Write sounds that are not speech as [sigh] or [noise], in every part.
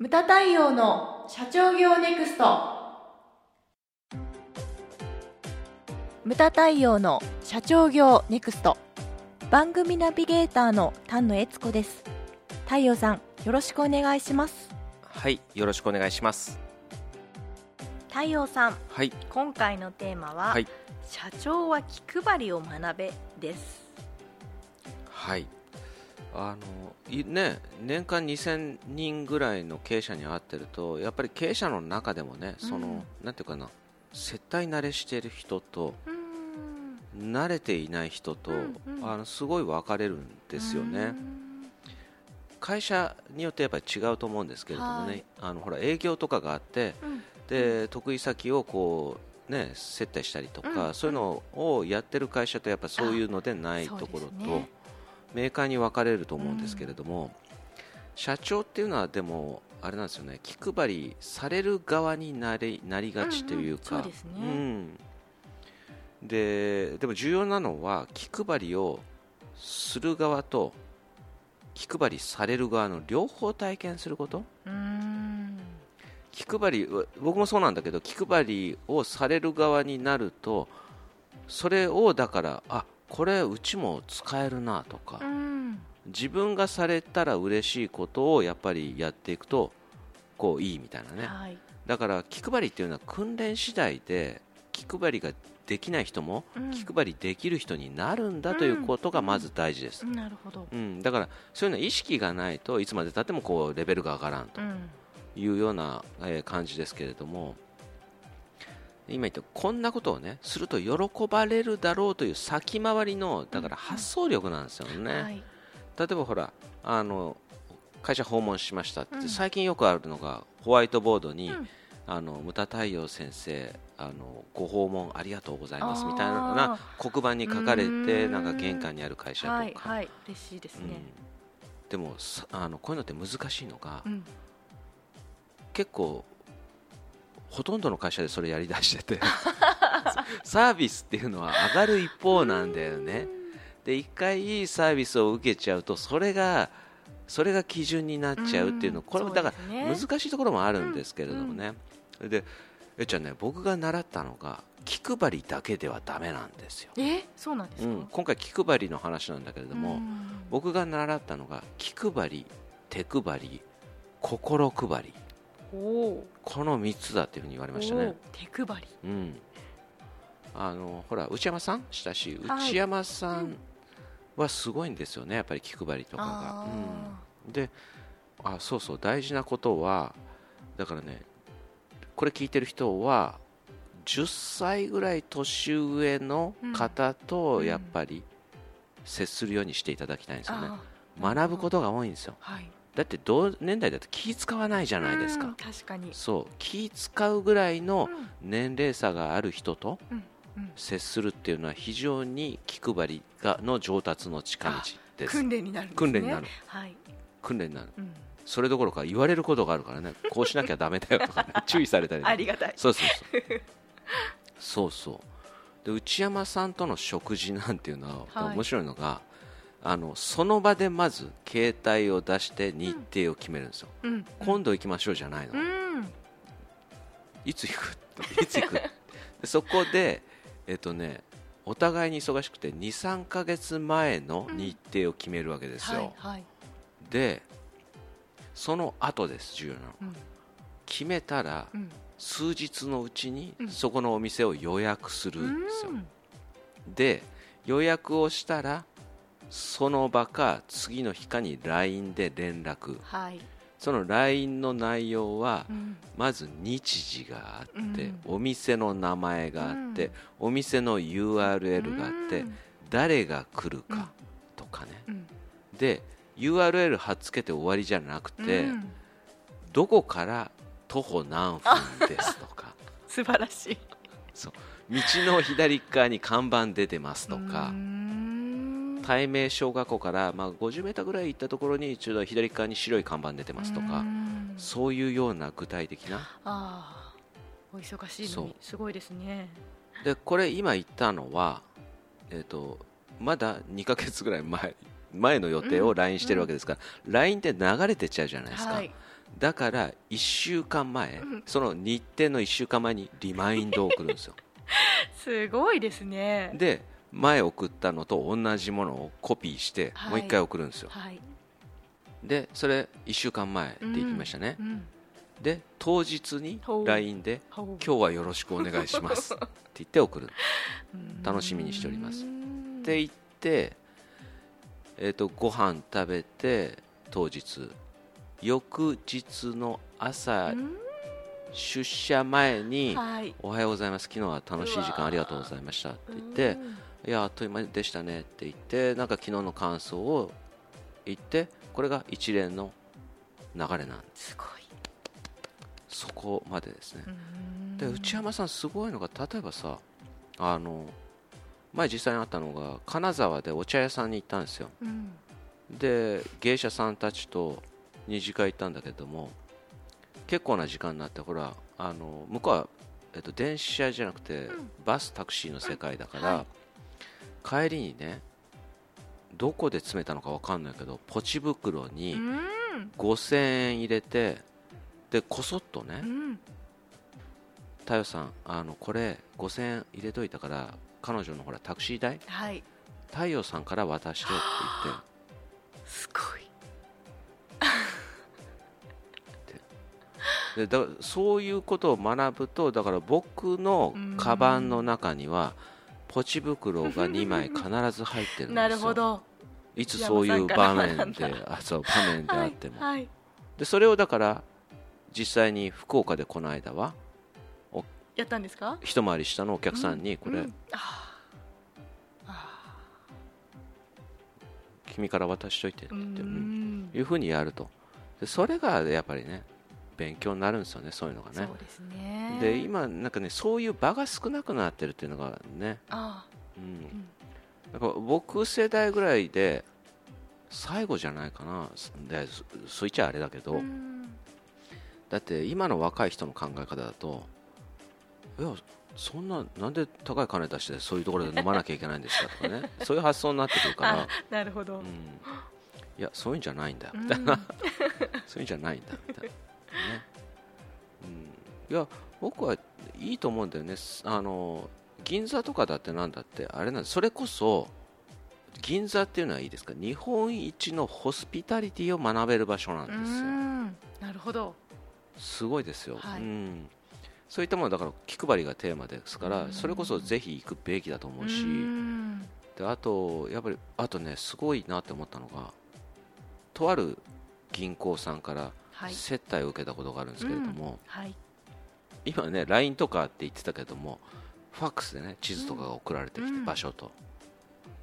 無駄対応の社長業ネクスト。無駄対応の社長業ネクスト。番組ナビゲーターの丹野悦子です。太陽さんよろしくお願いします。はいよろしくお願いします。太陽さんはい。今回のテーマは、はい。社長は気配りを学べです。はいあのいね年間2000人ぐらいの経営者に会ってるとやっぱり経営者の中でもねその、うんなんていうかな接待慣れしている人とうーん。慣れていない人と、うんうん。あのすごい分かれるんですよね、会社によってやっぱり違うと思うんですけれどもね、はい。あのほら営業とかがあってうん。で得意先をこう、ね、接待したりとか、うん。そういうのをやってる会社とやっぱそういうのでないあところと、メーカーに分かれると思うんですけれども、社長っていうのはでもあれなんですよね。気配りされる側になりなりがちというか、うんうんそうですね。うん。ででも重要なのは気配りをする側と気配りされる側の両方体験すること。うーん。気配り僕もそうなんだけど気配りをされる側になるとそれをだからあこれうちも使えるなとかうん。自分がされたら嬉しいことをやっぱりやっていくとこういいみたいなね。はい。だから気配りっていうのは訓練次第で気配りができない人もうん。気配りできる人になるんだということがまず大事です、なるほど。うん、だからそういうの意識がないといつまでたってもこうレベルが上がらんとうん。いうような、えー感じですけれども今言ったこんなことをねすると喜ばれるだろうという先回りのだから発想力なんですよね、はい。例えばほらあの会社訪問しましたって、うん。最近よくあるのがホワイトボードに、うん。あのムタ太陽先生あのご訪問ありがとうございますみたいあな黒板に書かれてなんか玄関にある会社とか、はいはい。嬉しいですね。うん。でもさあのこういうのって難しいのが、うん。結構ほとんどの会社でそれやりだしてて。[laughs] サービスっていうのは上がる一方なんだよね。で一回いいサービスを受けちゃうとそれがそれが基準になっちゃうっていうの、うん。これもだから難しいところもあるんですけれどもね、でえっちゃんね僕が習ったのが気配りだけではダメなんですよ、え？そうなんですか？うん、今回気配りの話なんだけれども、うん。僕が習ったのが気配り手配り心配りこの3つだっていうふうに言われましたね、手配り。うん、あのほら内山さん親しい。はい。内山さんはすごいんですよねやっぱり気配りとかが。あ、うん、であそうそう大事なことはだからねこれ聞いてる人は10歳ぐらい年上の方とうん。やっぱり接するようにしていただきたいんですよね、あ学ぶことが多いんですよ。はいだって同年代だと気使わないじゃないですか、うん確かに。そう。気使うぐらいのうん。年齢差がある人と接するっていうのは非常に気配りがの上達の近道です。訓練になるんですね。訓練になる。はい。訓練になる。うん。それどころか言われることがあるからね。こうしなきゃダメだよとか、ね、[laughs] 注意されたりね。ありがたい。そうそう。そうそうそう。で内山さんとの食事なんていうのははい。面白いのが、あのその場でまず携帯を出して日程を決めるんですよ、うん。今度行きましょうじゃないの、うん。いつ行く？いつ行く？でそこで、えっとね、お互いに忙しくて23か月前の日程を決めるわけですよ、はいはい。でその後です重要なの。うん。決めたらうん。数日のうちにうん。そこのお店を予約するんですよ、うん。で予約をしたらその場か次の日かに LINE で連絡。はい。その LINE の内容はうん。まず日時があって、うん。お店の名前があって、うん。お店の URL があって、うん。誰が来るかとかね、うん。で URL 貼っつけて終わりじゃなくて、うん。どこから徒歩何分ですとか。[laughs] 素晴らしい。そう。道の左側に看板出てますとかうーん対名小学校から、まあ、50メーターぐらい行ったところにちょうど左側に白い看板出てますとうかん。そういうような具体的な。ああお忙しいのに。すごいですね。でこれ今言ったのは、えー、とまだ2ヶ月ぐらい前前の予定を LINE してるわけですから、LINE って流れてっちゃうじゃないですか、はい。だから1週間前、うん。その日程の1週間前にリマインドを送るんですよ。[laughs] すごいですね。で前送ったのと同じものをコピーして、はい。もう1回送るんですよ。はい、でそれ1週間前って言いましたね、うん、で当日に LINE でほう「今日はよろしくお願いします」って言って送る。[laughs] 楽しみにしております。うん。って言って、えー、とご飯食べて当日。翌日の朝うん。出社前にはい「おはようございます。昨日は楽しい時間ありがとうございました」って言ってうん「いやあっという間でしたね」って言ってなんか昨日の感想を言ってこれが一連の流れなんです。すごい。そこまでですね。うん。で内山さんすごいのが例えばさあの前実際にあったのが金沢でお茶屋さんに行ったんですよ。うん。で芸者さんたちと二次会行ったんだけども結構な時間になってほらあの向こうは、えっと、電車じゃなくて、うん。バスタクシーの世界だから、は帰りにねどこで詰めたのか分かんないけどポチ袋にうん。5000円入れてでこそっとねうん「太陽さんあのこれ5000円入れといたから彼女のほらタクシー代？はい。太陽さんから渡して」って言って。[gasps] すごい。[laughs] でだそういうことを学ぶとだから僕のカバンの中にはポチ袋が2枚必ず入ってるんですよ。なるほど。いつそういう場面であそう場面であっても、はい、はい、でそれをだから実際に福岡でこの間はやったんですか？一回り下のお客さんにこれ、うん。あー。あ君から渡しといてっていうふうにやると。でそれがやっぱりね勉強になるんですよねそういうのがね。ですね。で今なんかねそういう場が少なくなってるっていうのがね、あう僕世代ぐらいで最後じゃないかな。でそそう言っちゃあれだけど、だって今の若い人の考え方だといやそんななんで高い金出してそういうところで飲まなきゃいけないんですかとかね。[laughs] そういう発想になってくるから。あ、なるほど、うん、いや [laughs] そういうんじゃないんだ。みたいな、そういうんじゃないんだみたいな、いや僕はいいと思うんだよね。すあの銀座とかだってなんだってあれなんそれこそ銀座っていうのはいいですか？日本一のホスピタリティを学べる場所なんうですよ。ん。なるほど。すごいですよ、はい。うん、そういったものだから気配りがテーマですから、うん。それこそぜひ行くべきだと思うし、うん。であとやっぱりあとねすごいなって思ったのがとある銀行さんからはい。接待を受けたことがあるんですけれども、はい今ね LINE とかって言ってたけどもファックスでね地図とかが送られてきて、うん。場所と。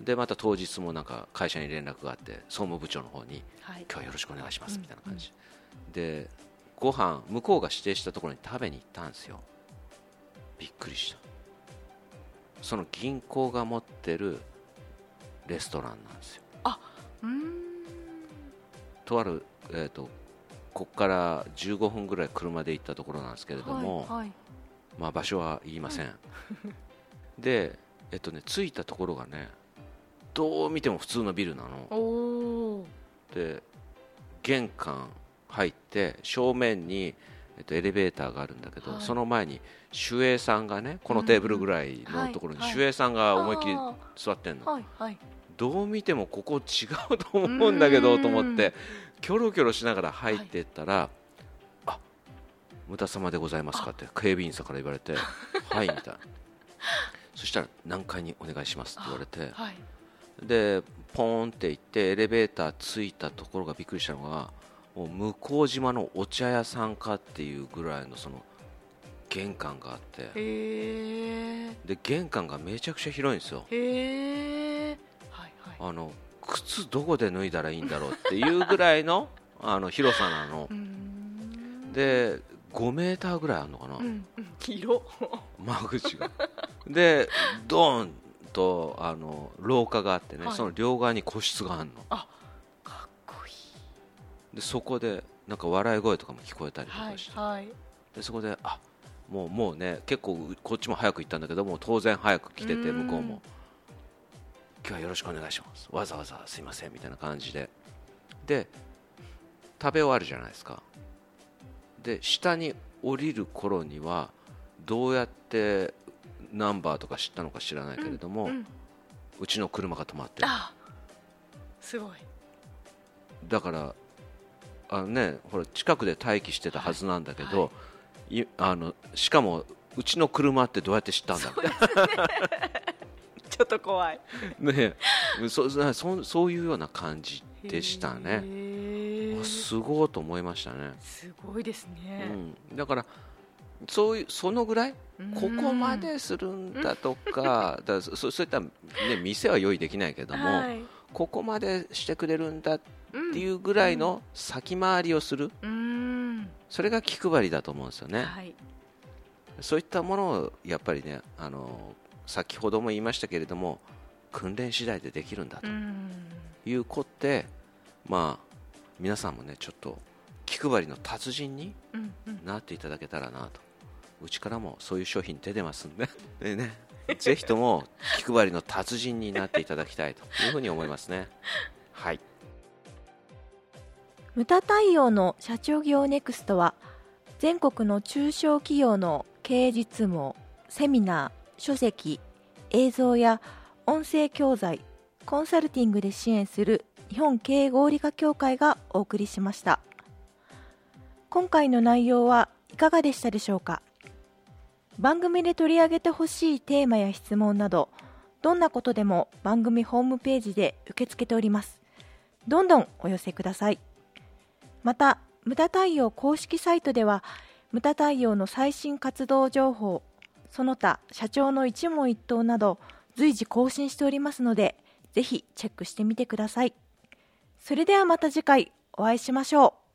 でまた当日もなんか会社に連絡があって総務部長の方にはい。今日はよろしくお願いしますうん。みたいな感じ、でご飯向こうが指定したところに食べに行ったんですよ。びっくりした。その銀行が持ってるレストランなんですよ。うん。とある、えー、とここから15分ぐらい車で行ったところなんですけれども、はいはい。まあ、場所は言いません、[laughs] で、えっとね、着いたところがねどう見ても普通のビルなの。で玄関入って正面に、えっと、エレベーターがあるんだけど、はい。その前に守衛さんがねこのテーブルぐらいのところにはいはい。守衛さんが思いっきりあ座ってんの、ーはいはいどう見てもここ違うと思うんだけどうんと思ってキョロキョロしながら入っていったら、あ無駄様でございますかって警備員さんから言われて [laughs] はいみたいな。そしたら何階にお願いしますって言われてはい。でポーンって行ってエレベーター着いたところがびっくりしたのがもう向島のお茶屋さんかっていうぐらいのその玄関があってで玄関がめちゃくちゃ広いんですよあの靴どこで脱いだらいいんだろうっていうぐらいの [laughs] あの広さなの。で5メーターぐらいあるのかな、うんうん。広間口が。でドーンとあの廊下があってね、はい。その両側に個室があるの。かっこいい。でそこでなんか笑い声とかも聞こえたりとはいかして、はい。でそこであもうもうね結構こっちも早く行ったんだけども当然早く来ててうん。向こうも今日はよろしくお願いします。わざわざすいませんみたいな感じで。で食べ終わるじゃないですか。で下に降りる頃にはどうやってナンバーとか知ったのか知らないけれども、ううん。ちの車が止まってる。あすごい。だからあの、ね、ほら近くで待機してたはずなんだけど、はい。あのしかもうちの車ってどうやって知ったんだろちょっと怖い。[laughs] うねそそそそういうような感じでしたね。すごいと思いましたね、すごいですね、うん、だからそういうそのぐらい？うん。ここまでするんだとか, [laughs] だそそういった、ね、店は用意できないけども、はい。ここまでしてくれるんだってうんいうぐらいの先回りをする、うん。それが気配りだと思うんですよね、はい。そういったものをやっぱりねあの先ほども言いましたけれども訓練次第でできるんだと。うん。いうことで、まあ皆さんもねちょっと気配りの達人になっていただけたらなと。うちからもそういう商品出てますんで。[laughs] でねぜひとも気配りの達人になっていただきたいと。いうふうに思いますね。はい。ムタ対応の社長業ネクストは全国の中小企業の経営実務をセミナー、書籍、映像や音声教材、コンサルティングで支援する日本経営合理化協会がお送りしました。今回の内容はいかがでしたでしょうか？番組で取り上げてほしいテーマや質問などどんなことでも番組ホームページで受け付けております。どんどんお寄せください。また無駄対応公式サイトでは無駄対応の最新活動情報その他社長の一問一答など随時更新しておりますのでぜひチェックしてみてください。それではまた次回お会いしましょう。